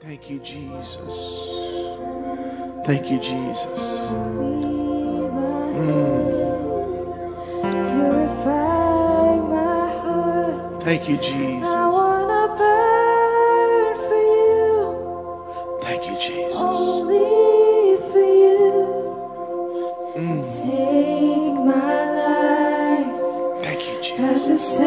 Thank you, Jesus. Thank you, Jesus. Mm. Heart. Thank you, Jesus. I wanna burn for you, Thank you, Jesus. only for you. Mm. Take my life Thank you, Jesus.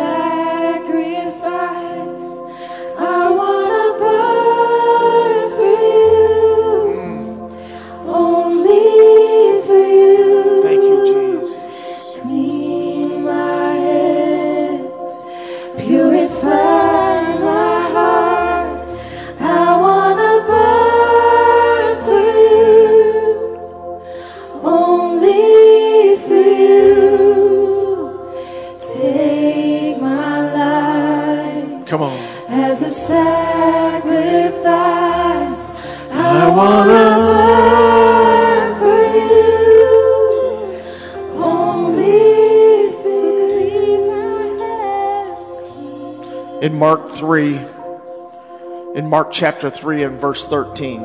In Mark chapter 3 and verse 13,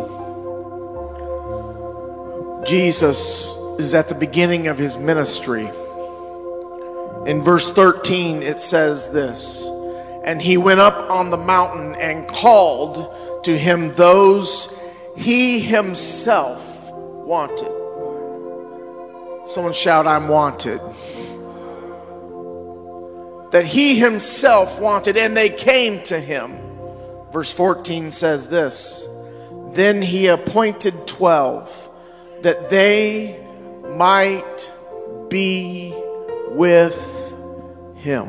Jesus is at the beginning of his ministry. In verse 13, it says this And he went up on the mountain and called to him those he himself wanted. Someone shout, I'm wanted. That he himself wanted, and they came to him. Verse 14 says this Then he appointed 12 that they might be with him,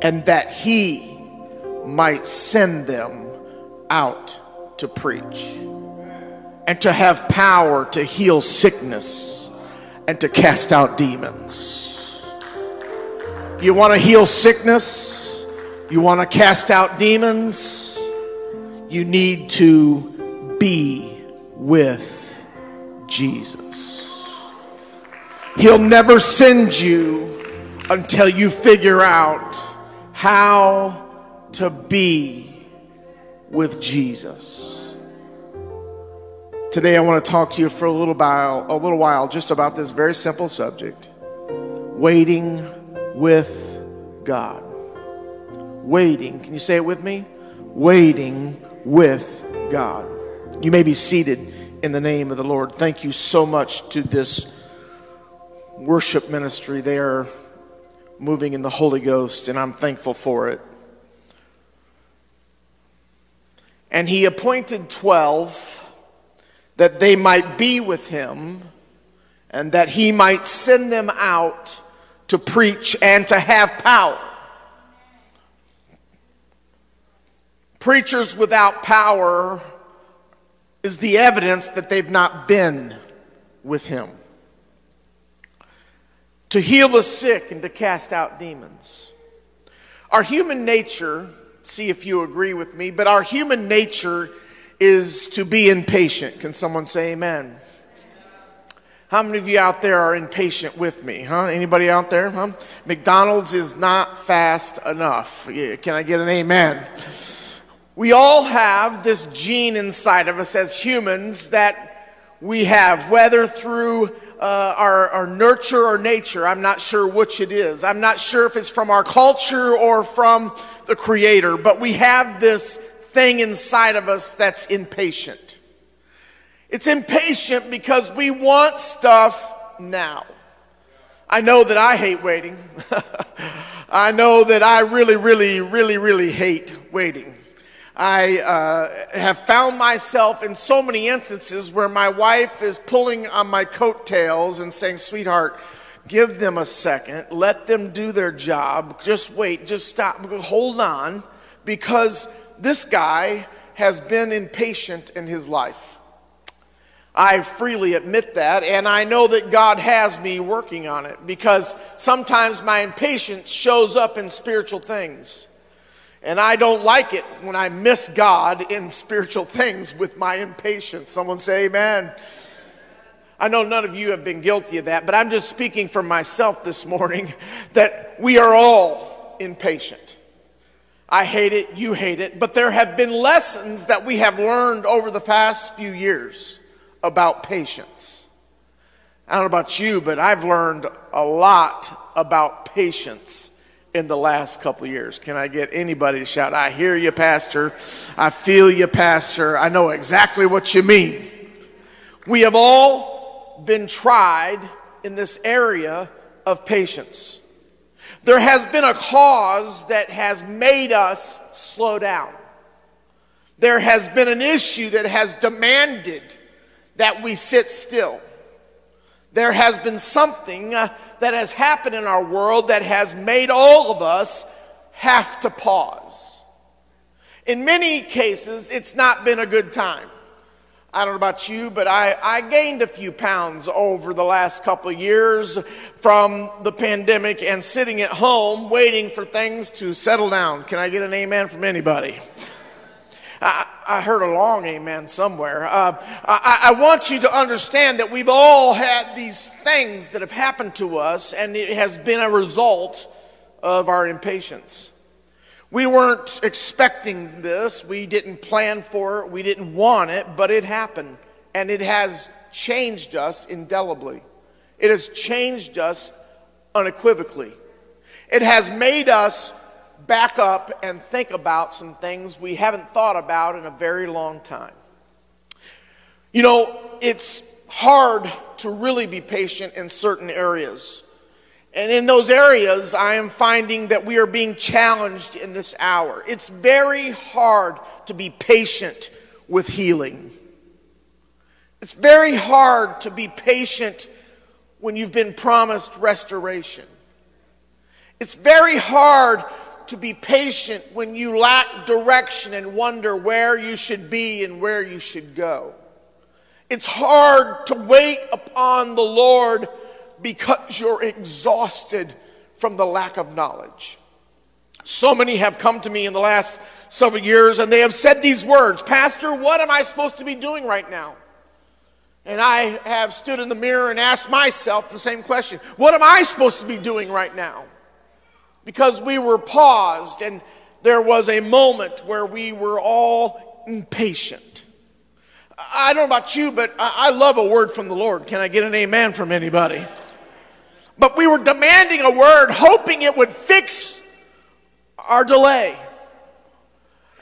and that he might send them out to preach and to have power to heal sickness and to cast out demons. You want to heal sickness? You want to cast out demons? You need to be with Jesus. He'll never send you until you figure out how to be with Jesus. Today I want to talk to you for a little while, a little while just about this very simple subject. Waiting with God. Waiting. Can you say it with me? Waiting with God. You may be seated in the name of the Lord. Thank you so much to this worship ministry. They are moving in the Holy Ghost, and I'm thankful for it. And he appointed 12 that they might be with him and that he might send them out to preach and to have power. Preachers without power is the evidence that they've not been with him. To heal the sick and to cast out demons. Our human nature, see if you agree with me, but our human nature is to be impatient. Can someone say amen? How many of you out there are impatient with me? Huh? Anybody out there? Huh? McDonald's is not fast enough. Can I get an amen? We all have this gene inside of us as humans that we have, whether through uh, our, our nurture or nature. I'm not sure which it is. I'm not sure if it's from our culture or from the Creator, but we have this thing inside of us that's impatient. It's impatient because we want stuff now. I know that I hate waiting. I know that I really, really, really, really hate waiting. I uh, have found myself in so many instances where my wife is pulling on my coattails and saying, Sweetheart, give them a second, let them do their job, just wait, just stop, hold on, because this guy has been impatient in his life. I freely admit that, and I know that God has me working on it because sometimes my impatience shows up in spiritual things. And I don't like it when I miss God in spiritual things with my impatience. Someone say, Amen. I know none of you have been guilty of that, but I'm just speaking for myself this morning that we are all impatient. I hate it, you hate it, but there have been lessons that we have learned over the past few years about patience. I don't know about you, but I've learned a lot about patience in the last couple years. Can I get anybody to shout, I hear you, Pastor. I feel you, Pastor. I know exactly what you mean. We have all been tried in this area of patience. There has been a cause that has made us slow down. There has been an issue that has demanded that we sit still. There has been something uh, that has happened in our world that has made all of us have to pause. In many cases, it's not been a good time. I don't know about you, but I, I gained a few pounds over the last couple of years from the pandemic and sitting at home waiting for things to settle down. Can I get an amen from anybody? I, I heard a long amen somewhere. Uh, I, I want you to understand that we've all had these things that have happened to us, and it has been a result of our impatience. We weren't expecting this. We didn't plan for it. We didn't want it, but it happened. And it has changed us indelibly. It has changed us unequivocally. It has made us back up and think about some things we haven't thought about in a very long time. You know, it's hard to really be patient in certain areas. And in those areas, I am finding that we are being challenged in this hour. It's very hard to be patient with healing. It's very hard to be patient when you've been promised restoration. It's very hard to be patient when you lack direction and wonder where you should be and where you should go. It's hard to wait upon the Lord because you're exhausted from the lack of knowledge. So many have come to me in the last several years and they have said these words Pastor, what am I supposed to be doing right now? And I have stood in the mirror and asked myself the same question What am I supposed to be doing right now? Because we were paused and there was a moment where we were all impatient. I don't know about you, but I love a word from the Lord. Can I get an amen from anybody? But we were demanding a word, hoping it would fix our delay.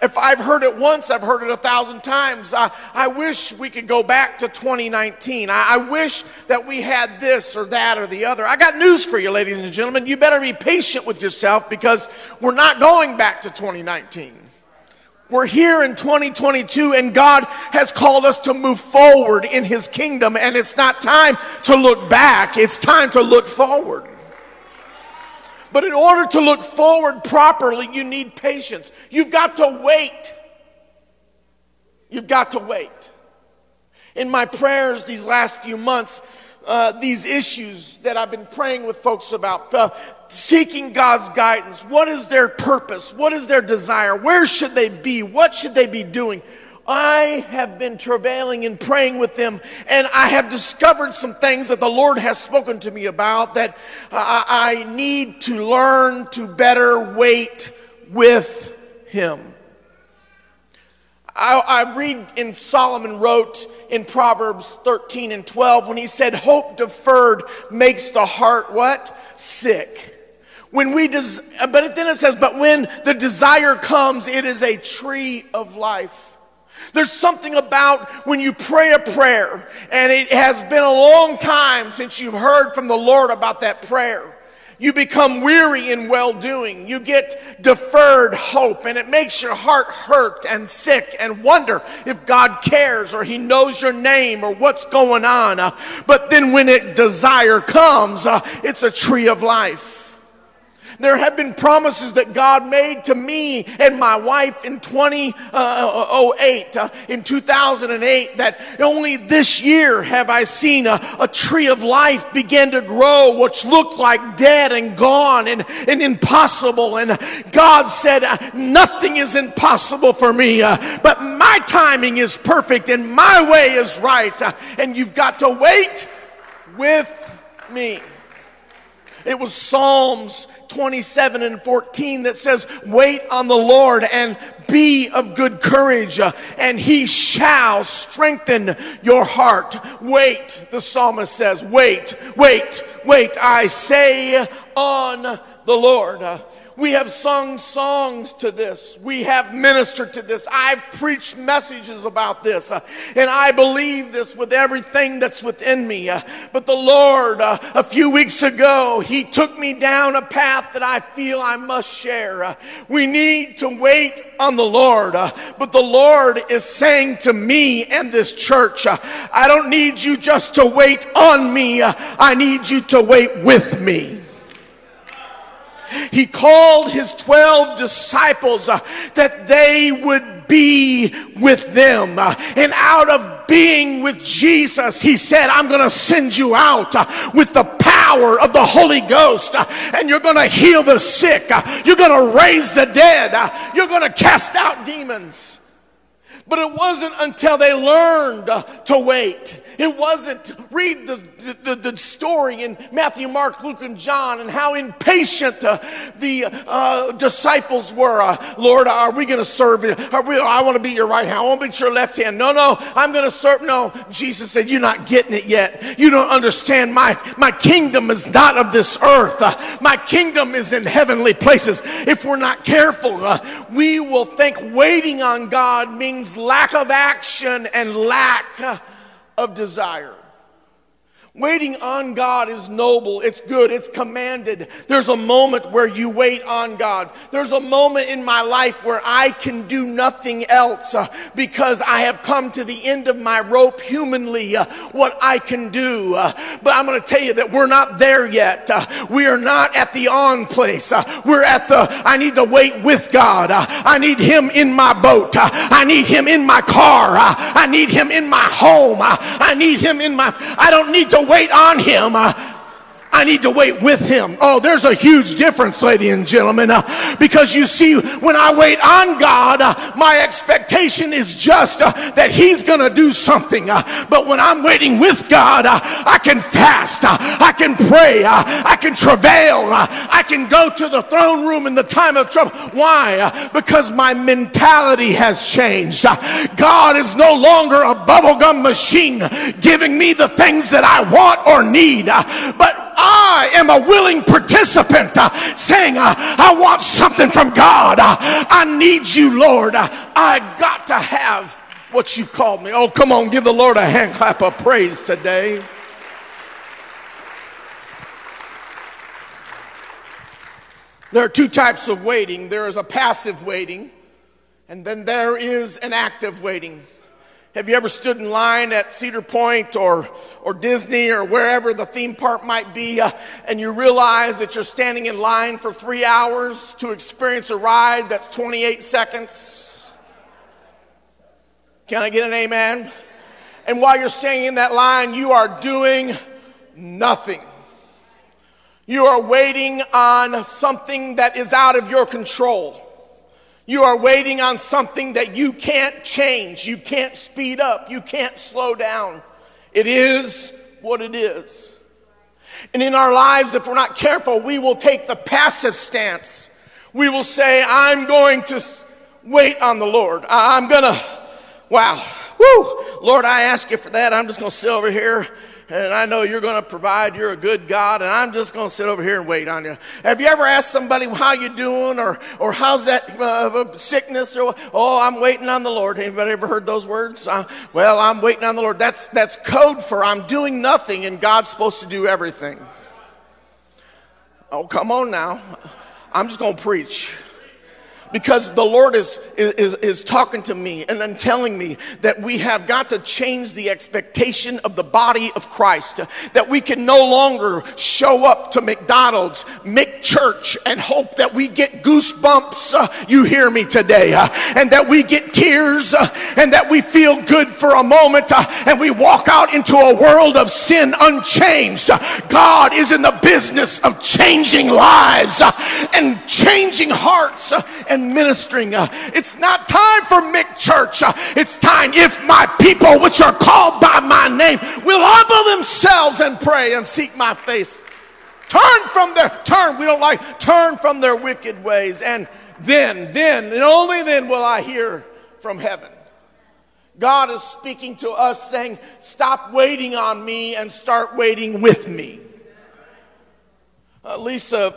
If I've heard it once, I've heard it a thousand times. I, I wish we could go back to 2019. I, I wish that we had this or that or the other. I got news for you, ladies and gentlemen. You better be patient with yourself because we're not going back to 2019. We're here in 2022 and God has called us to move forward in His kingdom and it's not time to look back, it's time to look forward. But in order to look forward properly, you need patience. You've got to wait. You've got to wait. In my prayers these last few months, uh, these issues that I've been praying with folks about, uh, seeking God's guidance. What is their purpose? What is their desire? Where should they be? What should they be doing? I have been travailing and praying with them, and I have discovered some things that the Lord has spoken to me about that I need to learn to better wait with Him. I, I, read in Solomon wrote in Proverbs 13 and 12 when he said, Hope deferred makes the heart what? Sick. When we des- but then it says, But when the desire comes, it is a tree of life. There's something about when you pray a prayer and it has been a long time since you've heard from the Lord about that prayer. You become weary in well doing. You get deferred hope, and it makes your heart hurt and sick and wonder if God cares or He knows your name or what's going on. Uh, but then when it desire comes, uh, it's a tree of life. There have been promises that God made to me and my wife in 2008, uh, uh, in 2008, that only this year have I seen a, a, tree of life begin to grow, which looked like dead and gone and, and impossible. And God said, uh, Nothing is impossible for me, uh, but my timing is perfect and my way is right. Uh, and you've got to wait with me. It was Psalms 27 and 14 that says, Wait on the Lord and be of good courage, uh, and he shall strengthen your heart. Wait, the psalmist says, Wait, wait, wait, I say on the Lord. We have sung songs to this. We have ministered to this. I've preached messages about this. Uh, and I believe this with everything that's within me. Uh, but the Lord, uh, a few weeks ago, He took me down a path that I feel I must share. Uh, we need to wait on the Lord. Uh, but the Lord is saying to me and this church, uh, I don't need you just to wait on me. I need you to wait with me. He called his 12 disciples uh, that they would be with them. Uh, and out of being with Jesus, he said, I'm going to send you out uh, with the power of the Holy Ghost, uh, and you're going to heal the sick, uh, you're going to raise the dead, uh, you're going to cast out demons. But it wasn't until they learned to wait. It wasn't, read the, the, the, story in Matthew, Mark, Luke, and John and how impatient uh, the uh, disciples were. Uh, Lord, are we going to serve you? We, I want to be your right hand. I want to be your left hand. No, no, I'm going to serve. No, Jesus said, You're not getting it yet. You don't understand. My, my kingdom is not of this earth, uh, my kingdom is in heavenly places. If we're not careful, uh, we will think waiting on God means lack of action and lack of desire. Waiting on God is noble, it's good, it's commanded. There's a moment where you wait on God. There's a moment in my life where I can do nothing else uh, because I have come to the end of my rope humanly, uh, what I can do. Uh, but I'm going to tell you that we're not there yet. We are not at the on place. We're at the, I need to wait with God. I need Him in my boat. I need Him in my car. I need Him in my home. I need Him in my, I don't need to wait on him. Uh, I need to wait with him. Oh, there's a huge difference, ladies and gentlemen, uh, because you see, when I wait on God, uh, my expectation is just uh, that he's going to do something. Uh, but when I'm waiting with God, uh, I can fast, uh, I can pray, I can travail, I can go to the throne room in the time of trouble. Why? because my mentality has changed. God is no longer a bubblegum machine giving me the things that I want or need, but I am a willing participant uh, saying, uh, I want something from God. Uh, I need you, Lord. Uh, I got to have what you've called me. Oh, come on, give the Lord a hand clap of praise today. There are two types of waiting there is a passive waiting, and then there is an active waiting. Have you ever stood in line at Cedar Point or, or Disney or wherever the theme park might be, uh, and you realize that you're standing in line for three hours to experience a ride that's 28 seconds? Can I get an amen? And while you're standing in that line, you are doing nothing. You are waiting on something that is out of your control. You are waiting on something that you can't change, you can't speed up, you can't slow down. It is what it is. And in our lives, if we're not careful, we will take the passive stance. We will say, I'm going to wait on the Lord. I'm going to, wow, whoo, Lord, I ask you for that. I'm just going to sit over here and I know you're going to provide. You're a good God, and I'm just going to sit over here and wait on you. Have you ever asked somebody how you doing, or or how's that uh, sickness, or oh, I'm waiting on the Lord? Anybody ever heard those words? Uh, well, I'm waiting on the Lord. That's that's code for I'm doing nothing, and God's supposed to do everything. Oh, come on now. I'm just going to preach because the Lord is, is, is talking to me and then telling me that we have got to change the expectation of the body of Christ. That we can no longer show up to McDonald's, make church, and hope that we get goosebumps. Uh, you hear me today. Uh, and that we get tears uh, and that we feel good for a moment uh, and we walk out into a world of sin unchanged. Uh, God is in the business of changing lives uh, and changing hearts and and ministering. Uh, it's not time for Mick Church. Uh, it's time if my people, which are called by my name, will humble themselves and pray and seek my face, Turn from their, turn, we don't like, turn from their wicked ways. And then, then, and only then will I hear from heaven. God is speaking to us saying, Stop waiting on me and start waiting with me. Uh, Lisa,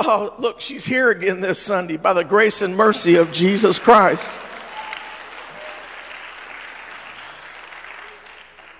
oh, look, she's here again this Sunday by the grace and mercy of Jesus Christ.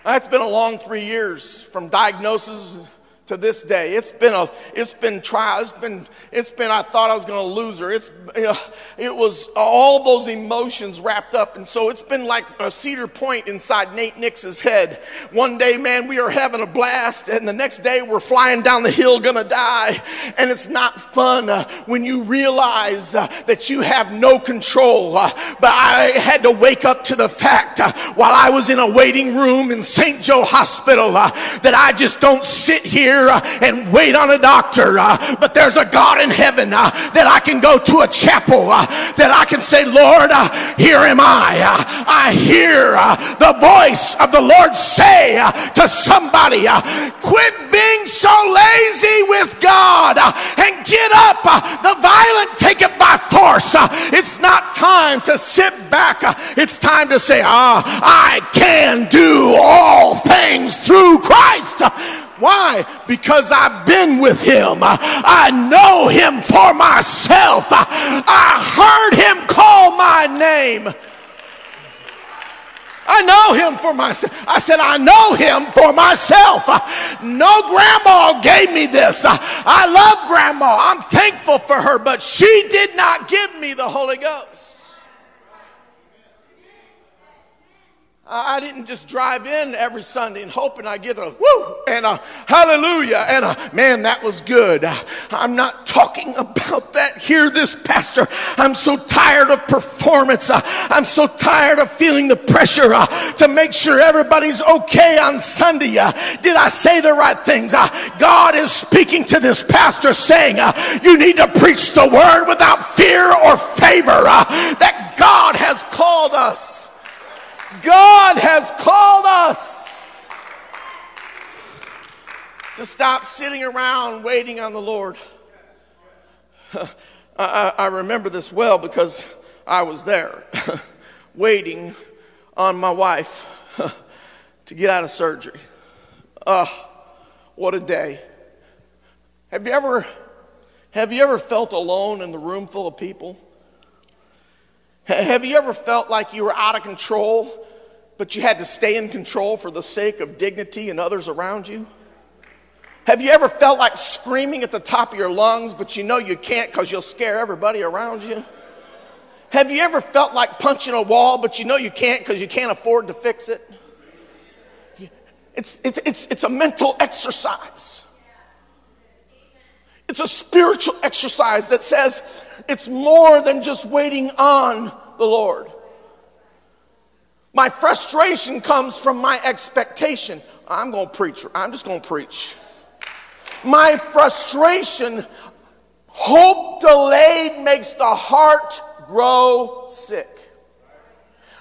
That's been a long three years from diagnosis to this day. It's been a, it's been trial. It's been, it's been. I thought I was going to lose her. It's, you know, it was all those emotions wrapped up, and so it's been like a cedar point inside Nate Nix's head. One day, man, we are having a blast, and the next day we're flying down the hill, gonna die, and it's not fun uh, when you realize uh, that you have no control. Uh, but I had to wake up to the fact uh, while I was in a waiting room in St. Joe Hospital uh, that I just don't sit here here uh, and wait on a doctor, uh, but there's a God in heaven uh, that I can go to a chapel uh, that I can say, Lord, uh, here am I. Uh, I hear the voice of the Lord say to somebody, quit being so lazy with God and get up. The violent take it by force. It's not time to sit back. It's time to say, ah, I can do all things through Christ why? Because I've been with him. I know him for myself. I heard him call my name. I know him for myself. I said, I know him for myself. No grandma gave me this. I love grandma. I'm thankful for her, but she did not give me the Holy Ghost. I didn't just drive in every Sunday and hoping I get a woo and a hallelujah and a man, that was good. I'm not talking about that here, this pastor. I'm so tired of performance. I'm so tired of feeling the pressure uh, to make sure everybody's okay on Sunday. Uh, did I say the right things? Uh, God is speaking to this pastor saying, You need to preach the word without fear or favor. That God has called us. God has called us to stop sitting around waiting on the Lord. I, I, remember this well because I was there waiting on my wife to get out of surgery. Oh, what a day. Have you ever have you ever felt alone in the room full of people? Have you ever felt like you were out of control but you had to stay in control for the sake of dignity and others around you? Have you ever felt like screaming at the top of your lungs, but you know you can't because you'll scare everybody around you? Have you ever felt like punching a wall, but you know you can't because you can't afford to fix it? It's, it's, it's, it's a mental exercise. It's a spiritual exercise that says it's more than just waiting on the Lord. My frustration comes from my expectation. I'm going to preach. I'm just going to preach. My frustration, hope delayed makes the heart grow sick.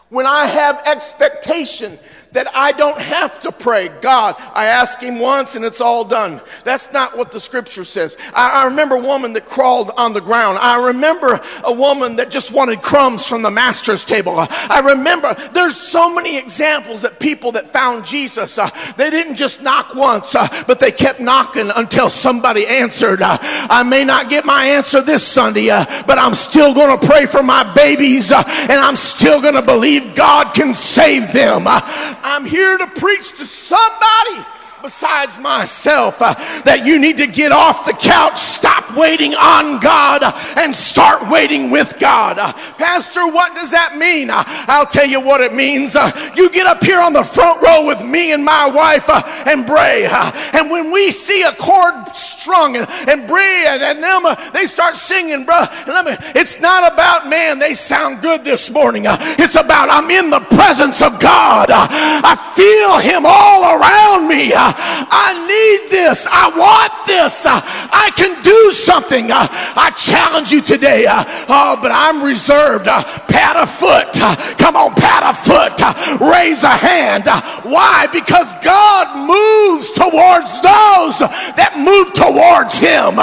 When I have expectation, that I don't have to pray. God, I ask Him once and it's all done. That's not what the scripture says. I, I, remember a woman that crawled on the ground. I remember a woman that just wanted crumbs from the master's table. I remember there's so many examples that people that found Jesus, uh, they didn't just knock once, uh, but they kept knocking until somebody answered. Uh, I may not get my answer this Sunday, uh, but I'm still going to pray for my babies uh, and I'm still going to believe God can save them. I'm here to preach to somebody besides myself uh, that you need to get off the couch, stop waiting on God, uh, and start waiting with God. Uh, Pastor, what does that mean? Uh, I'll tell you what it means. Uh, you get up here on the front row with me and my wife uh, and Bray, and when we see a chord strung and, Bray and, and them, they start singing, bro. Let me, it's not about man, they sound good this morning. it's about I'm in the presence of God. I feel Him all around me. I need this. I want this. I can do something. I challenge you today. Oh, but I'm reserved. Pat a foot. Come on, pat a foot. Raise a hand. Why? Because God moves towards those that move towards Him.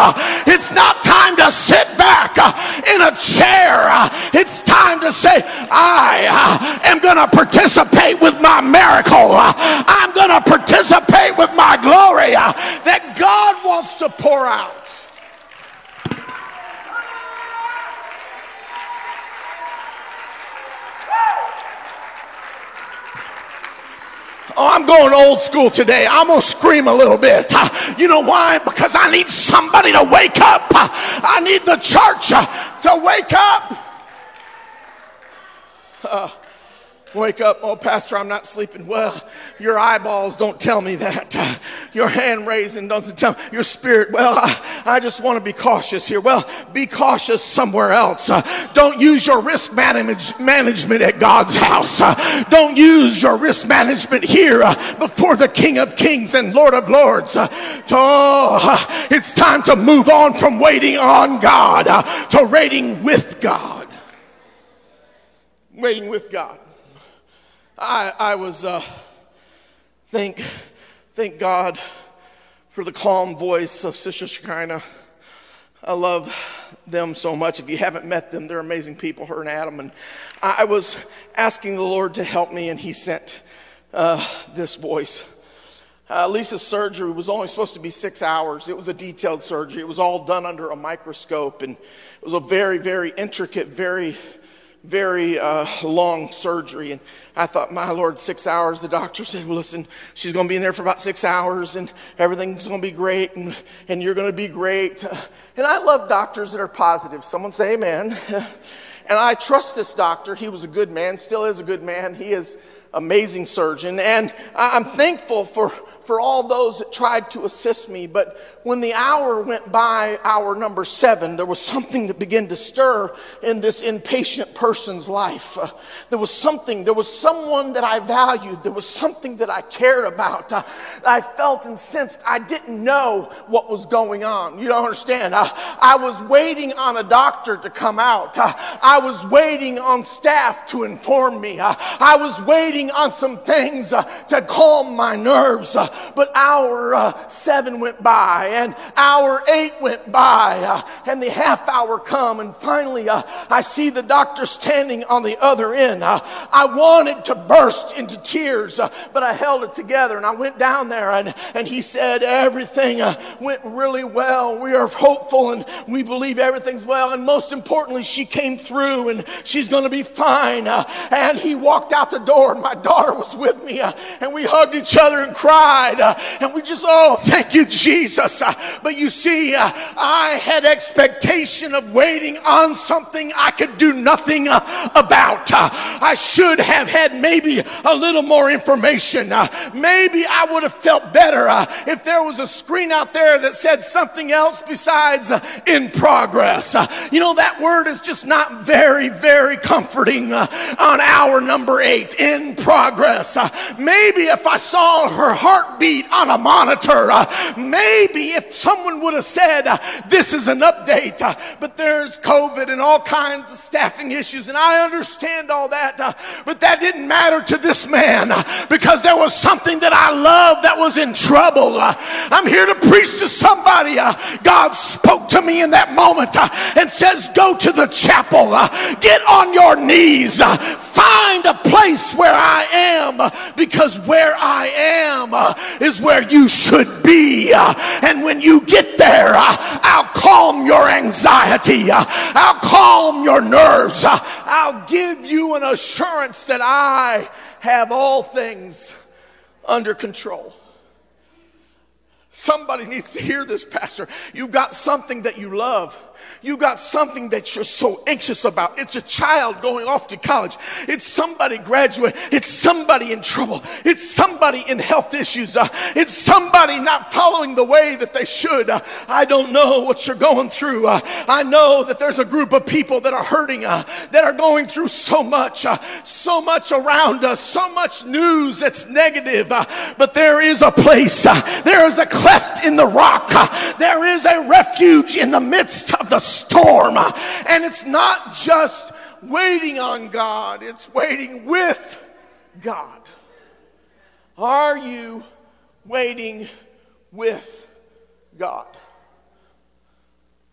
It's not time to sit back in a chair. It's time to say, I am going to participate with my miracle. I'm going to participate with my glory that God wants to pour out. Oh, I'm going old school today. I'm going to scream a little bit. Uh, you know why? Because I need somebody to wake up. Uh, I need the church uh, to wake up. Uh, Wake up, oh, Pastor, I'm not sleeping well. Your eyeballs don't tell me that. Your hand raising doesn't tell me. Your spirit, well, I, I just want to be cautious here. Well, be cautious somewhere else. Uh, don't use your risk manage, management at God's house. Uh, don't use your risk management here uh, before the King of Kings and Lord of Lords. Uh, it's time to move on from waiting on God to waiting with God. Waiting with God. I, I was, uh, thank, thank God for the calm voice of Sister Shekinah. I love them so much. If you haven't met them, they're amazing people, her and Adam. And I was asking the Lord to help me, and He sent uh, this voice. Uh, Lisa's surgery was only supposed to be six hours. It was a detailed surgery. It was all done under a microscope, and it was a very, very intricate, very very uh, long surgery. And I thought, my Lord, six hours. The doctor said, well, listen, she's going to be in there for about six hours and everything's going to be great and, and you're going to be great. And I love doctors that are positive. Someone say amen. And I trust this doctor. He was a good man, still is a good man. He is amazing surgeon. And I'm thankful for, for all those that tried to assist me. But when the hour went by, hour number seven, there was something that began to stir in this impatient person's life. Uh, there was something, there was someone that I valued, there was something that I cared about. Uh, I felt and sensed I didn't know what was going on. You don't understand. Uh, I was waiting on a doctor to come out, uh, I was waiting on staff to inform me, I was waiting on some things uh, to calm my nerves. but hour seven went by and hour eight went by uh, and the half hour come and finally uh, I see the doctor standing on the other end. Uh, I wanted to burst into tears, uh, but I held it together and I went down there and, and he said everything uh, went really well. We are hopeful and we believe everything's well. And most importantly, she came through and she's going to be fine. Uh, and he walked out the door and my daughter was with me uh, and we hugged each other and cried uh, and we just, oh, thank you, Jesus. Uh, but you see, uh, I had expectation of waiting on something I could do nothing uh, about. Uh, I should have had maybe a little more information. maybe I would have felt better if there was a screen out there that said something else besides in progress. you know, that word is just not very, very comforting on hour number eight, in progress. maybe if I saw her heartbeat on a monitor, maybe if someone would have said, uh, This is an update, uh, but there's COVID and all kinds of staffing issues, and I understand all that, uh, but that didn't matter to this man uh, because there was something that I love that was in trouble. Uh, I'm here to preach to somebody. Uh, God spoke to me in that moment and says, Go to the chapel, get on your knees, find a place where I am because where I am is where you should be. And when you get there, uh, I'll calm your anxiety. Uh, I'll calm your nerves. Uh, I'll give you an assurance that I have all things under control. Somebody needs to hear this, Pastor. You've got something that you love You've got something that you're so anxious about. It's a child going off to college. It's somebody graduate. It's somebody in trouble. It's somebody in health issues. Uh, it's somebody not following the way that they should. Uh, I don't know what you're going through. Uh, I know that there's a group of people that are hurting, uh, that are going through so much, uh, so much around us, so much news that's negative. Uh, but there is a place, there is a cleft in the rock, there is a refuge in the midst of the storm. And it's not just waiting on God, it's waiting with God. Are you waiting with God?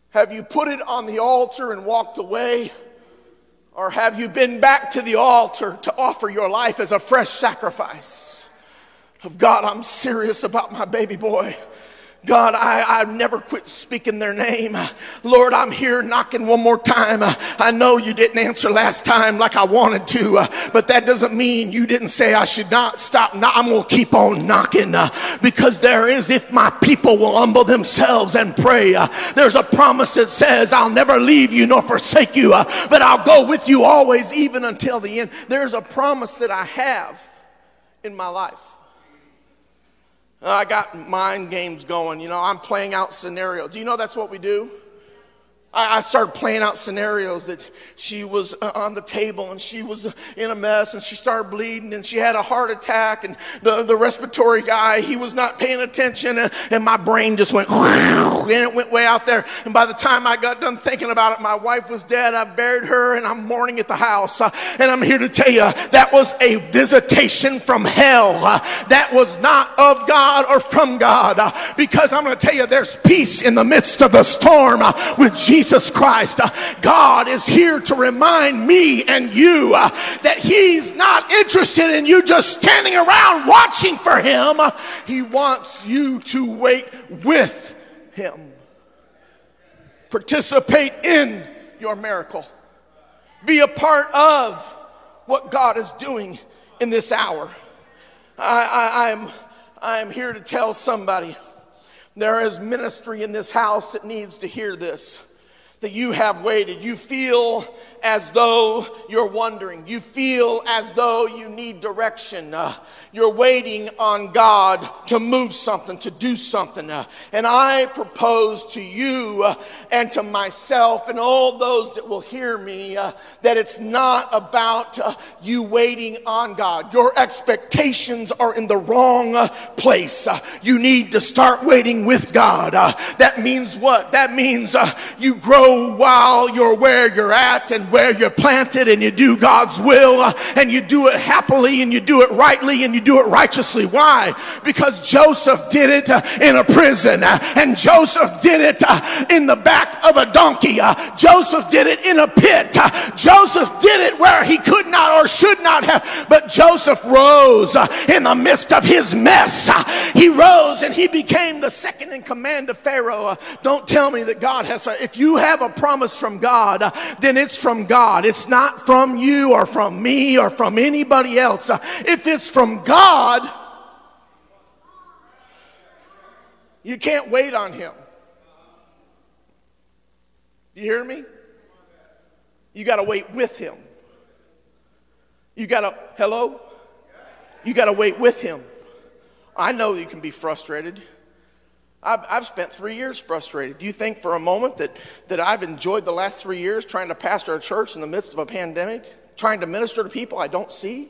Have you put it on the altar and walked away? Or have you been back to the altar to offer your life as a fresh sacrifice? Of God, I'm serious about my baby boy. God, I, I've never quit speaking their name. Lord, I'm here knocking one more time. I know you didn't answer last time like I wanted to, but that doesn't mean you didn't say I should not stop. No, I'm going to keep on knocking because there is, if my people will humble themselves and pray, there's a promise that says, I'll never leave you nor forsake you, but I'll go with you always, even until the end. There's a promise that I have in my life. I got mind games going. You know, I'm playing out scenarios. Do you know that's what we do? I, started playing out scenarios that she was uh, on the table and she was in a mess and she started bleeding and she had a heart attack and the, the respiratory guy, he was not paying attention and, and my brain just went and it went way out there. And by the time I got done thinking about it, my wife was dead. I buried her and I'm mourning at the house. Uh, and I'm here to tell you that was a visitation from hell. Uh, that was not of God or from God uh, because I'm going to tell you there's peace in the midst of the storm uh, with Jesus. Jesus Christ. Uh, God is here to remind me and you uh, that He's not interested in you just standing around watching for Him. He wants you to wait with Him. Participate in your miracle. Be a part of what God is doing in this hour. I, am I'm, I'm here to tell somebody there is ministry in this house that needs to hear this that you have waited. You feel as though you're wondering. You feel as though you need direction. Uh, you're waiting on God to move something, to do something. Uh, and I propose to you uh, and to myself and all those that will hear me uh, that it's not about uh, you waiting on God. Your expectations are in the wrong uh, place. you need to start waiting with God. that means what? That means you grow while you're where you're at and where you're planted and you do God's will uh, and you do it happily and you do it rightly and you do it righteously. Why? Because Joseph did it uh, in a prison uh, and Joseph did it uh, in the back of a donkey. Uh, Joseph did it in a pit. Uh, Joseph did it where he could not or should not have. But Joseph rose in the midst of his mess. He rose and he became the second in command of Pharaoh. Don't tell me that God has, if you have a promise from God, then it's from God. It's not from you or from me or from anybody else. Uh, if it's from God, you can't wait on Him. You hear me? You got to wait with Him. You got to, hello? You got to wait with Him. I know you can be frustrated. I've, I've, spent three years frustrated. Do you think for a moment that, that I've enjoyed the last three years trying to pastor a church in the midst of a pandemic, trying to minister to people I don't see,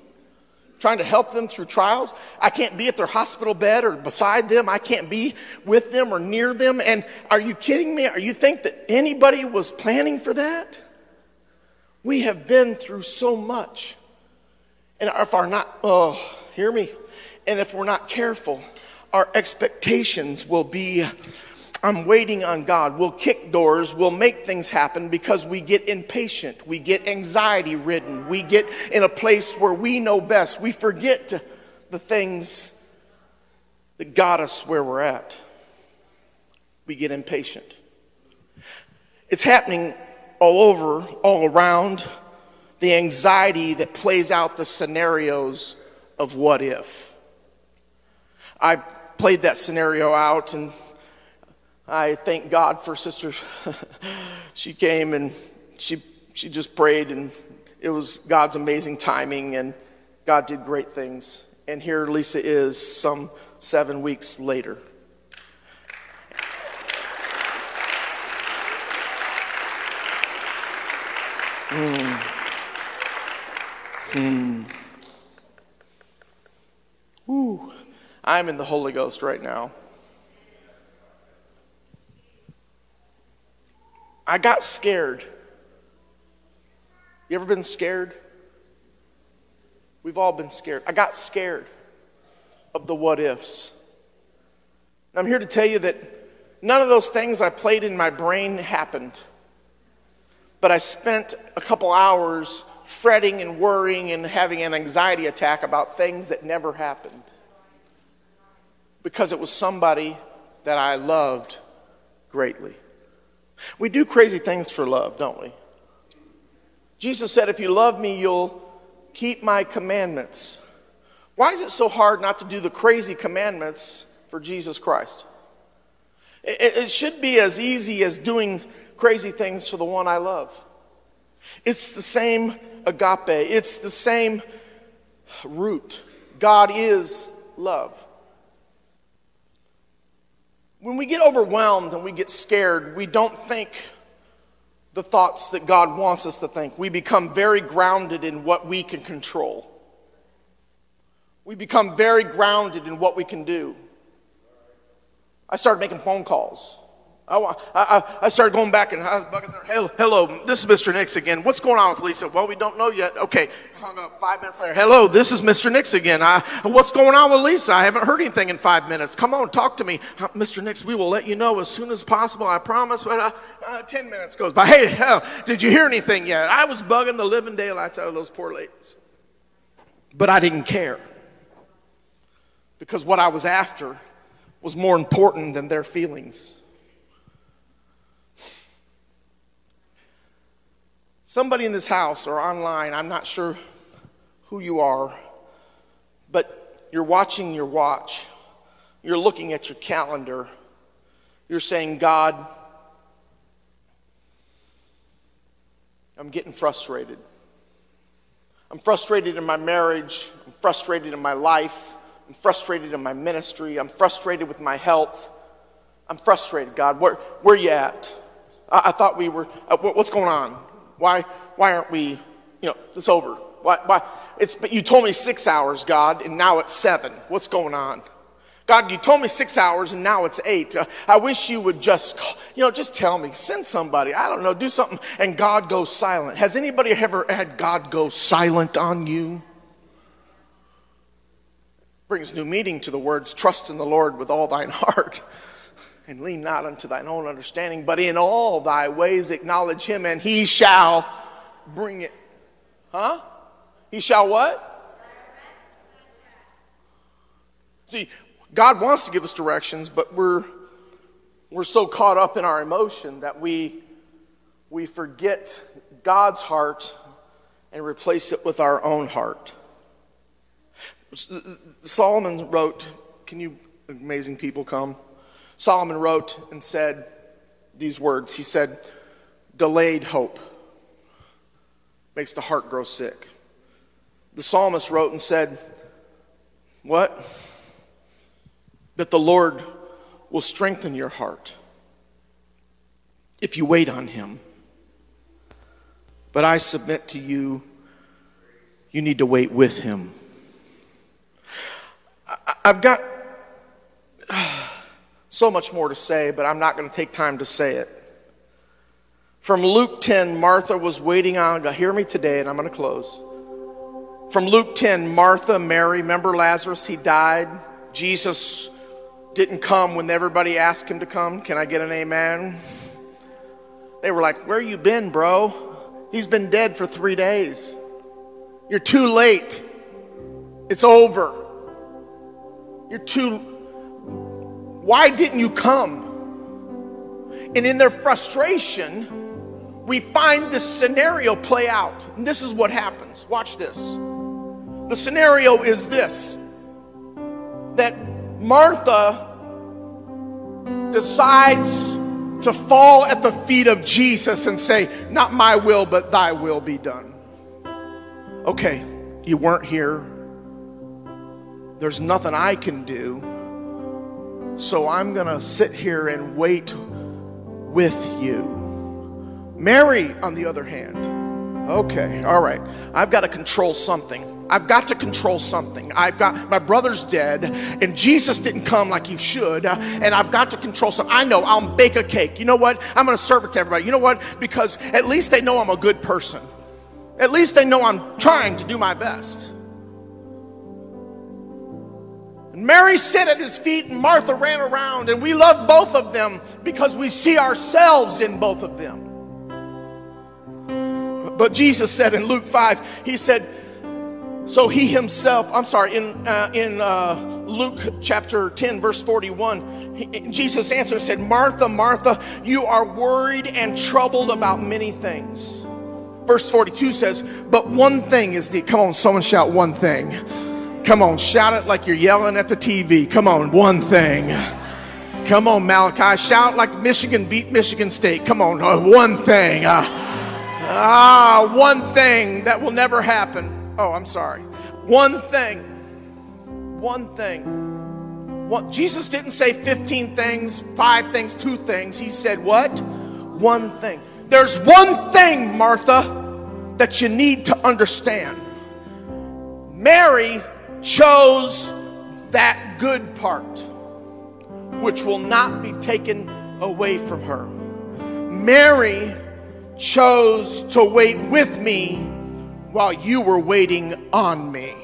trying to help them through trials? I can't be at their hospital bed or beside them. I can't be with them or near them. And are you kidding me? Are you think that anybody was planning for that? We have been through so much. And if our not, oh, hear me. And if we're not careful, our expectations will be I'm waiting on God. We'll kick doors. We'll make things happen because we get impatient. We get anxiety ridden. We get in a place where we know best. We forget the things that got us where we're at. We get impatient. It's happening all over, all around. The anxiety that plays out the scenarios of what if. I played that scenario out, and I thank God for Sister. she came and she she just prayed, and it was God's amazing timing, and God did great things. And here Lisa is, some seven weeks later. Hmm. Hmm. I'm in the Holy Ghost right now. I got scared. You ever been scared? We've all been scared. I got scared of the what ifs. I'm here to tell you that none of those things I played in my brain happened. But I spent a couple hours fretting and worrying and having an anxiety attack about things that never happened. Because it was somebody that I loved greatly. We do crazy things for love, don't we? Jesus said, If you love me, you'll keep my commandments. Why is it so hard not to do the crazy commandments for Jesus Christ? It, it should be as easy as doing crazy things for the one I love. It's the same agape, it's the same root. God is love. When we get overwhelmed and we get scared, we don't think the thoughts that God wants us to think. We become very grounded in what we can control. We become very grounded in what we can do. I started making phone calls. I, I, I started going back and I was bugging there. Hello, hello, this is Mr. Nix again. What's going on with Lisa? Well, we don't know yet. Okay, hung up five minutes later. Hello, this is Mr. Nix again. I, what's going on with Lisa? I haven't heard anything in five minutes. Come on, talk to me. Uh, Mr. Nix, we will let you know as soon as possible. I promise. But, uh, uh, ten minutes goes by. Hey, hell, did you hear anything yet? I was bugging the living daylights out of those poor ladies. But I didn't care because what I was after was more important than their feelings. Somebody in this house or online, I'm not sure who you are, but you're watching your watch. You're looking at your calendar. You're saying, God, I'm getting frustrated. I'm frustrated in my marriage. I'm frustrated in my life. I'm frustrated in my ministry. I'm frustrated with my health. I'm frustrated, God. Where, where you at? I, I thought we were, uh, what's going on? Why, why aren't we, you know, it's over. Why, why? It's, but you told me six hours, God, and now it's seven. What's going on? God, you told me six hours and now it's eight. Uh, I wish you would just, you know, just tell me, send somebody, I don't know, do something, and God goes silent. Has anybody ever had God go silent on you? Brings new meaning to the words, trust in the Lord with all thine heart and lean not unto thine own understanding, but in all thy ways acknowledge him, and he shall bring it. Huh? He shall what? See, God wants to give us directions, but we're, we're so caught up in our emotion that we, we forget God's heart and replace it with our own heart. Solomon wrote, Can you amazing people come? Solomon wrote and said these words. He said, Delayed hope makes the heart grow sick. The psalmist wrote and said, What? That the Lord will strengthen your heart if you wait on Him. But I submit to you, you need to wait with Him. I've got so much more to say, but I'm not going to take time to say it. From Luke 10, Martha was waiting on God. Hear me today, and I'm going to close. From Luke 10, Martha, Mary, remember Lazarus? He died. Jesus didn't come when everybody asked him to come. Can I get an amen? They were like, Where you been, bro? He's been dead for three days. You're too late. It's over. You're too why didn't you come? And in their frustration, we find this scenario play out. And this is what happens. Watch this. The scenario is this that Martha decides to fall at the feet of Jesus and say, Not my will, but thy will be done. Okay, you weren't here. There's nothing I can do. So I'm going to sit here and wait with you. Mary, on the other hand, okay, all right, I've got to control something. I've got to control something. I've got my brother's dead, and Jesus didn't come like he should, and I've got to control something. I know I'll bake a cake. You know what? I'm going to serve it to everybody. You know what? Because at least they know I'm a good person. At least they know I'm trying to do my best. Mary sat at his feet and Martha ran around, and we love both of them because we see ourselves in both of them. But Jesus said in Luke 5, He said, so he himself, I'm sorry, in, uh, in uh, Luke chapter 10, verse 41, he, Jesus answered said, Martha, Martha, you are worried and troubled about many things. Verse 42 says, But one thing is the, come on, someone shout one thing. Come on, shout it like you're yelling at the TV. Come on, one thing. Come on, Malachi, shout like Michigan beat Michigan State. Come on, uh, one thing. Uh, ah, one thing that will never happen. Oh, I'm sorry. One thing. One thing. What Jesus didn't say 15 things, five things, two things. He said what? One thing. There's one thing, Martha, that you need to understand. Mary chose that good part, which will not be taken away from her. Mary chose to wait with me while you were waiting on me.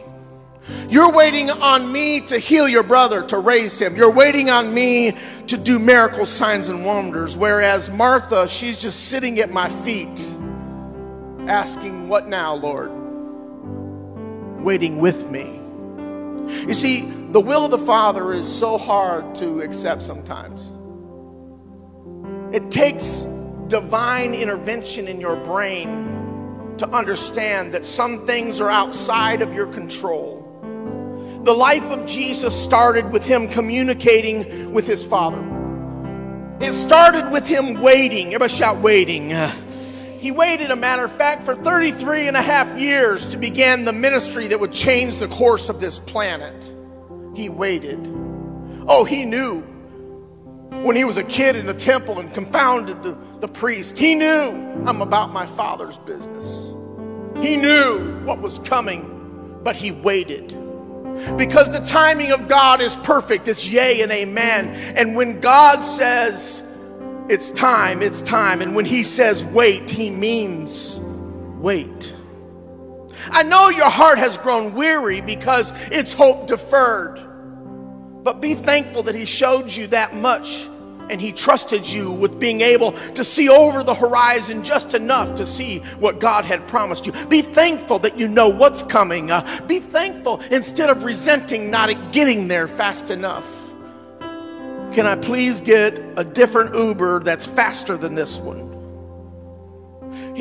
You're waiting on me to heal your brother, to raise him. You're waiting on me to do miracles, signs, and wonders. Whereas Martha, she's just sitting at my feet, asking, What now, Lord? Waiting with me. You see, the will of the Father is so hard to accept sometimes. It takes divine intervention in your brain to understand that some things are outside of your control. The life of Jesus started with him communicating with his Father. It started with him waiting. Everybody shout, waiting. He waited, a matter of fact, for 33 and a half years to begin the ministry that would change the course of this planet. He waited. Oh, he knew when he was a kid in the temple and confounded the, the priest. He knew I'm about my father's business. He knew what was coming, but he waited. Because the timing of God is perfect. It's yea and amen. And when God says it's time, it's time. And when he says wait, he means wait. I know your heart has grown weary because it's hope deferred. But be thankful that he showed you that much and he trusted you with being able to see over the horizon just enough to see what God had promised you. Be thankful that you know what's coming. Uh, be thankful instead of resenting not getting there fast enough. Can I please get a different Uber that's faster than this one?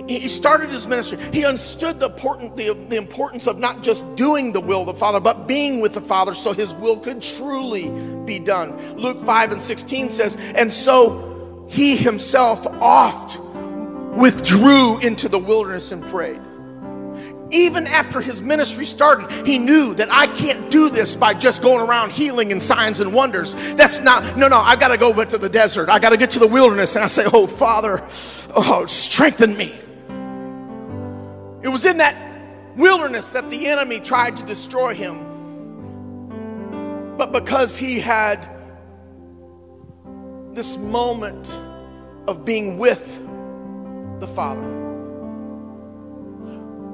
He started his ministry. He understood the, important, the, the importance of not just doing the will of the Father, but being with the Father so his will could truly be done. Luke 5 and 16 says, And so he himself oft withdrew into the wilderness and prayed. Even after his ministry started, he knew that I can't do this by just going around healing and signs and wonders. That's not, no, no, I got to go to the desert. I got to get to the wilderness. And I say, Oh, Father, oh, strengthen me. It was in that wilderness that the enemy tried to destroy him. But because he had this moment of being with the Father.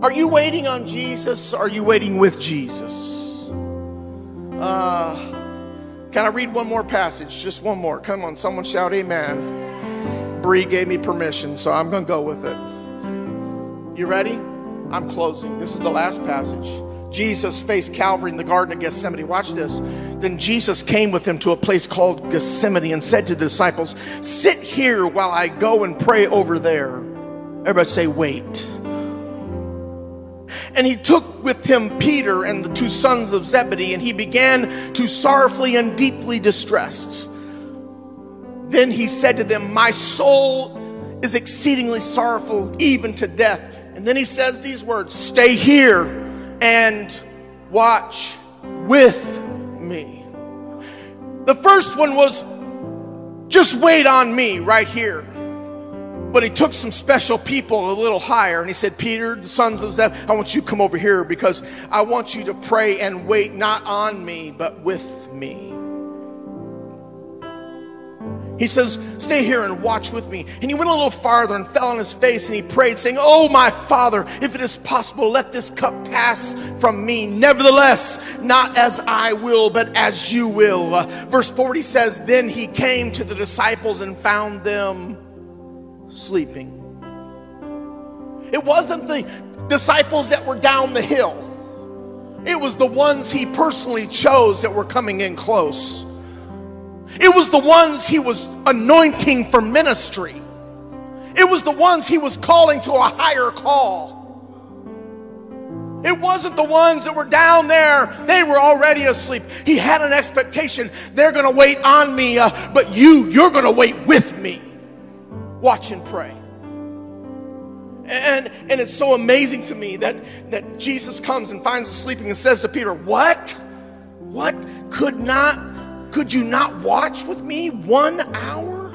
Are you waiting on Jesus? Are you waiting with Jesus? Uh, can I read one more passage? Just one more. Come on, someone shout amen. Bree gave me permission, so I'm going to go with it. You ready? I'm closing. This is the last passage. Jesus faced Calvary in the Garden of Gethsemane. Watch this. Then Jesus came with him to a place called Gethsemane and said to the disciples, Sit here while I go and pray over there. Everybody say, Wait. And he took with him Peter and the two sons of Zebedee, and he began to sorrowfully and deeply distressed. Then he said to them, My soul is exceedingly sorrowful, even to death and then he says these words Stay here and watch with me. The first one was just wait on me right here. But he took some special people a little higher and he said, Peter, the sons of Zeb, I want you to come over here because I want you to pray and wait not on me, but with me. He says, Stay here and watch with me. And he went a little farther and fell on his face and he prayed, saying, Oh, my Father, if it is possible, let this cup pass from me. Nevertheless, not as I will, but as you will. Verse 40 says, Then he came to the disciples and found them sleeping. It wasn't the disciples that were down the hill, it was the ones he personally chose that were coming in close. It was the ones he was anointing for ministry. It was the ones he was calling to a higher call. It wasn't the ones that were down there. They were already asleep. He had an expectation. They're going to wait on me, uh, but you, you're going to wait with me. Watch and pray. And, and it's so amazing to me that, that Jesus comes and finds us sleeping and says to Peter, What? What could not could you not watch with me one hour?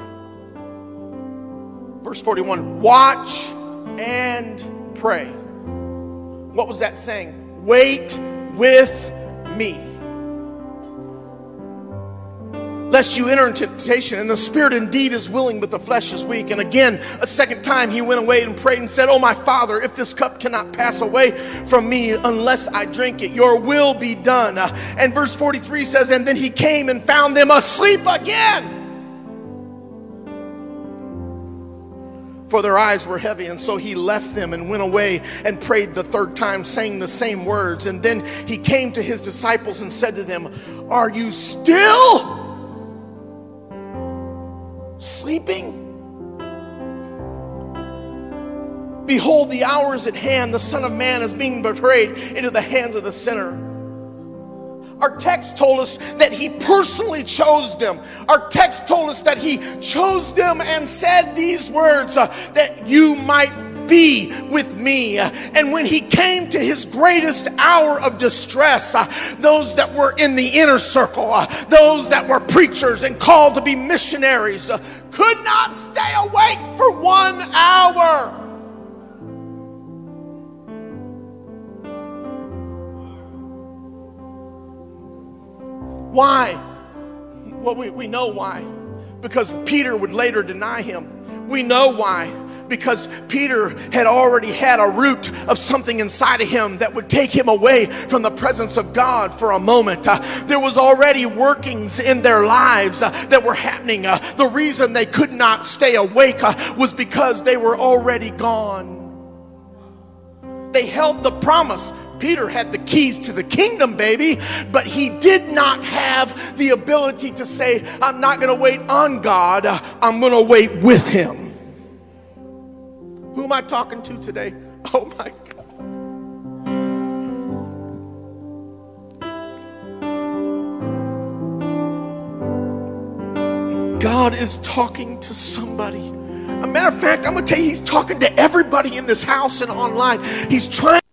Verse 41 Watch and pray. What was that saying? Wait with me lest you enter into temptation. And the spirit indeed is willing, but the flesh is weak. And again, a second time, he went away and prayed and said, Oh, my father, if this cup cannot pass away from me unless I drink it, your will be done. Uh, and verse 43 says, And then he came and found them asleep again. For their eyes were heavy, and so he left them and went away and prayed the third time, saying the same words. And then he came to his disciples and said to them, Are you still? Sleeping? Behold, the hour is at hand. The Son of Man is being betrayed into the hands of the sinner. Our text told us that he personally chose them. Our text told us that he chose them and said these words uh, that you might be with me. And when he came to his greatest hour of distress, uh, those that were in the inner circle, uh, those that were preachers and called to be missionaries, uh, could not stay awake for one hour. Why? Well, we, we know why. Because Peter would later deny him. We know why because Peter had already had a root of something inside of him that would take him away from the presence of God for a moment. Uh, there was already workings in their lives uh, that were happening. Uh, the reason they could not stay awake uh, was because they were already gone. They held the promise. Peter had the keys to the kingdom, baby, but he did not have the ability to say, I'm not going to wait on God, I'm going to wait with him. Who am I talking to today? Oh my God. God is talking to somebody. A matter of fact, I'm going to tell you, He's talking to everybody in this house and online. He's trying.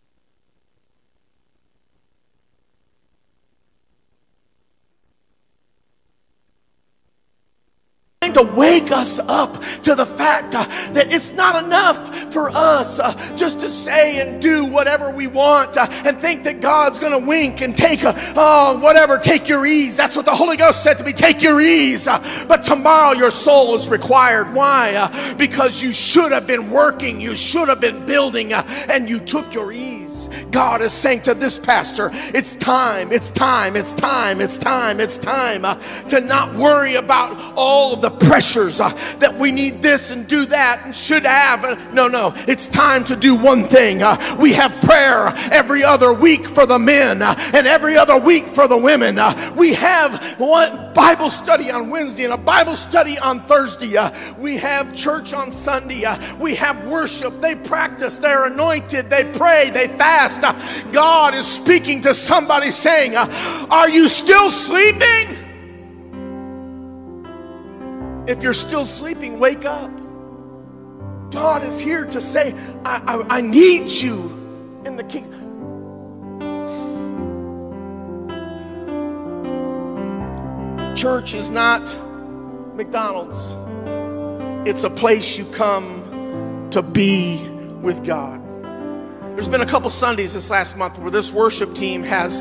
To wake us up to the fact uh, that it's not enough for us uh, just to say and do whatever we want uh, and think that God's going to wink and take a, oh, whatever, take your ease. That's what the Holy Ghost said to me take your ease. Uh, but tomorrow your soul is required. Why? Uh, because you should have been working, you should have been building, uh, and you took your ease. God is saying to this pastor, it's time, it's time, it's time, it's time, it's time to not worry about all of the pressures uh, that we need this and do that and should have. Uh, no, no, it's time to do one thing. Uh, we have prayer every other week for the men uh, and every other week for the women. Uh, we have one Bible study on Wednesday and a Bible study on Thursday. Uh, we have church on Sunday. we have worship. They practice, they're anointed, they pray, they fast. Uh, God is speaking to somebody saying, uh, Are you still sleeping? If you're still sleeping, wake up. God is here to say, I, I, I need you in the kingdom. Church is not McDonald's, it's a place you come to be with God. There's been a couple Sundays this last month where this worship team has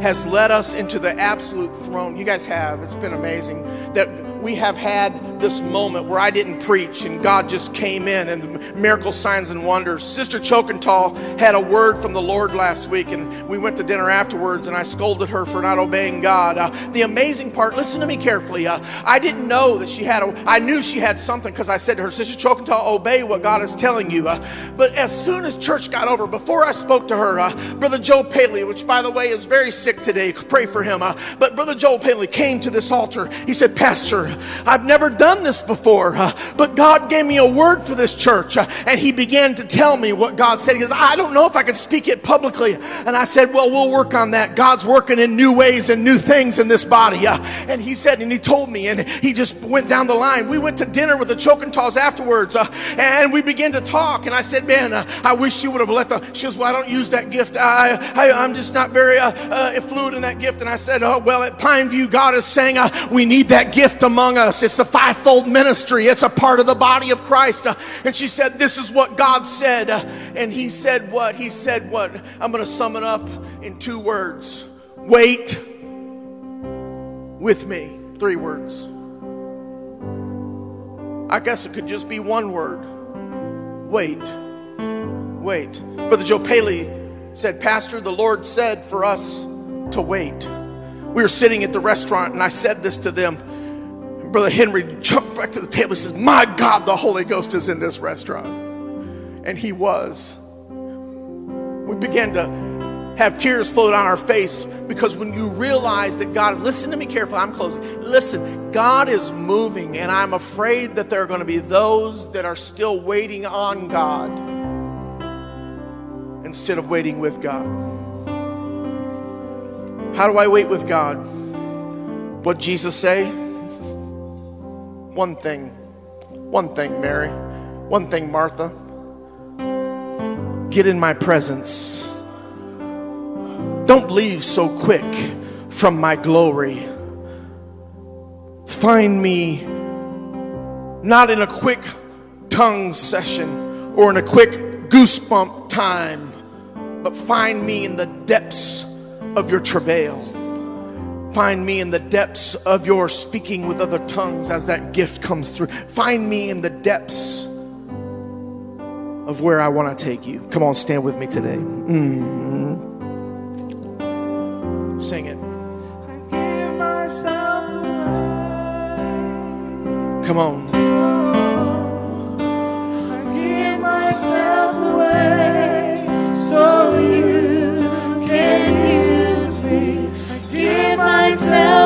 has led us into the absolute throne. You guys have. It's been amazing that we have had this moment where I didn't preach and God just came in and the miracle signs and wonders. Sister Chokental had a word from the Lord last week and we went to dinner afterwards and I scolded her for not obeying God. Uh, the amazing part, listen to me carefully. Uh, I didn't know that she had a, I knew she had something because I said to her, Sister Chokental, obey what God is telling you. Uh, but as soon as church got over, before I spoke to her, uh, Brother Joe Paley, which by the way is very sick today, pray for him. Uh, but Brother Joe Paley came to this altar. He said, Pastor, I've never done this before, uh, but God gave me a word for this church. Uh, and he began to tell me what God said. He goes, I don't know if I can speak it publicly. And I said, Well, we'll work on that. God's working in new ways and new things in this body. Uh, and he said, and he told me, and he just went down the line. We went to dinner with the Chokentals afterwards, and we began to talk. And I said, Man, I wish you would have let the. She goes, Well, I don't use that gift. I, I, am just not very uh, uh, fluid in that gift. And I said, Oh, well, at Pineview, God is saying uh, we need that gift among us. It's a fivefold ministry, it's a part of the body of Christ. Uh, and she said, This is what God said. Uh, and he said, What? He said, What? I'm going to sum it up in two words wait with me. Three words. I guess it could just be one word wait. Wait. Brother Joe Paley said, Pastor, the Lord said for us to wait. We were sitting at the restaurant and I said this to them. Brother Henry jumped back to the table and says, My God, the Holy Ghost is in this restaurant. And he was. We began to have tears flow down our face because when you realize that God, listen to me carefully, I'm closing. Listen, God is moving, and I'm afraid that there are going to be those that are still waiting on God instead of waiting with God. How do I wait with God? What Jesus say? One thing. One thing, Mary. One thing, Martha. Get in my presence. Don't leave so quick from my glory. Find me not in a quick tongue session or in a quick goosebump time, but find me in the depths of your travail. Find me in the depths of your speaking with other tongues as that gift comes through. Find me in the depths of where I want to take you. Come on, stand with me today. Mm-hmm. Sing it. Come on. give myself away so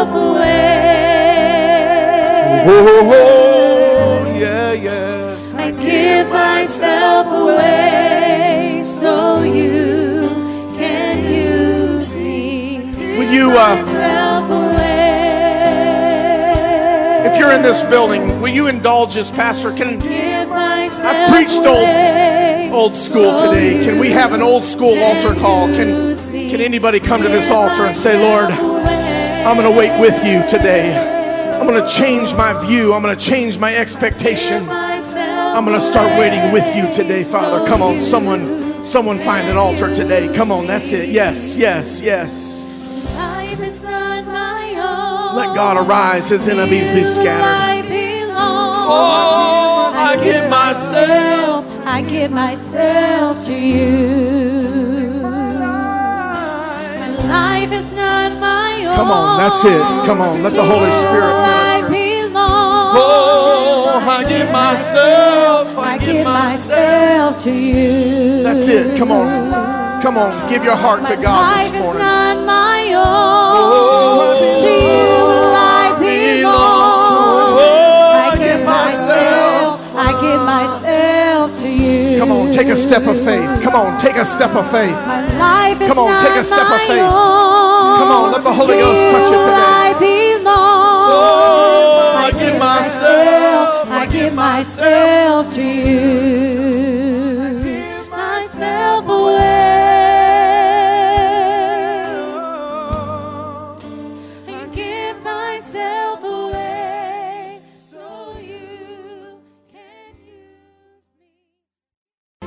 myself away. Oh, yeah, yeah. I give myself away so you can use me. Will you, uh, if you're in this building, will you indulge us, Pastor? Can I've preached old- old school today. Can we have an old school altar call? Can can anybody come to this altar and say, Lord. I'm going to wait with you today. I'm going to change my view. I'm going to change my expectation. I'm going to start waiting with you today, Father. Come on, someone someone find an altar today. Come on, that's it. Yes, yes, yes. Life is not my own. Let God arise, his enemies be scattered. I belong. Oh, I give myself. I give myself to you. My life is not my own. Come on, that's it. Come on, let the Holy Spirit minister. Oh, I give myself. I give myself to you. That's it. Come on. Come on. Give your heart to My God life this is morning. not my oh, own. Oh, to you I belong. Oh, I give myself. I give myself to you. Come on, take a step of faith. Come on, take a step of faith. My life is Come on, take a step of faith. Own. Come on, let the Holy Ghost touch you today. I belong. Oh, I give myself. I give myself to you.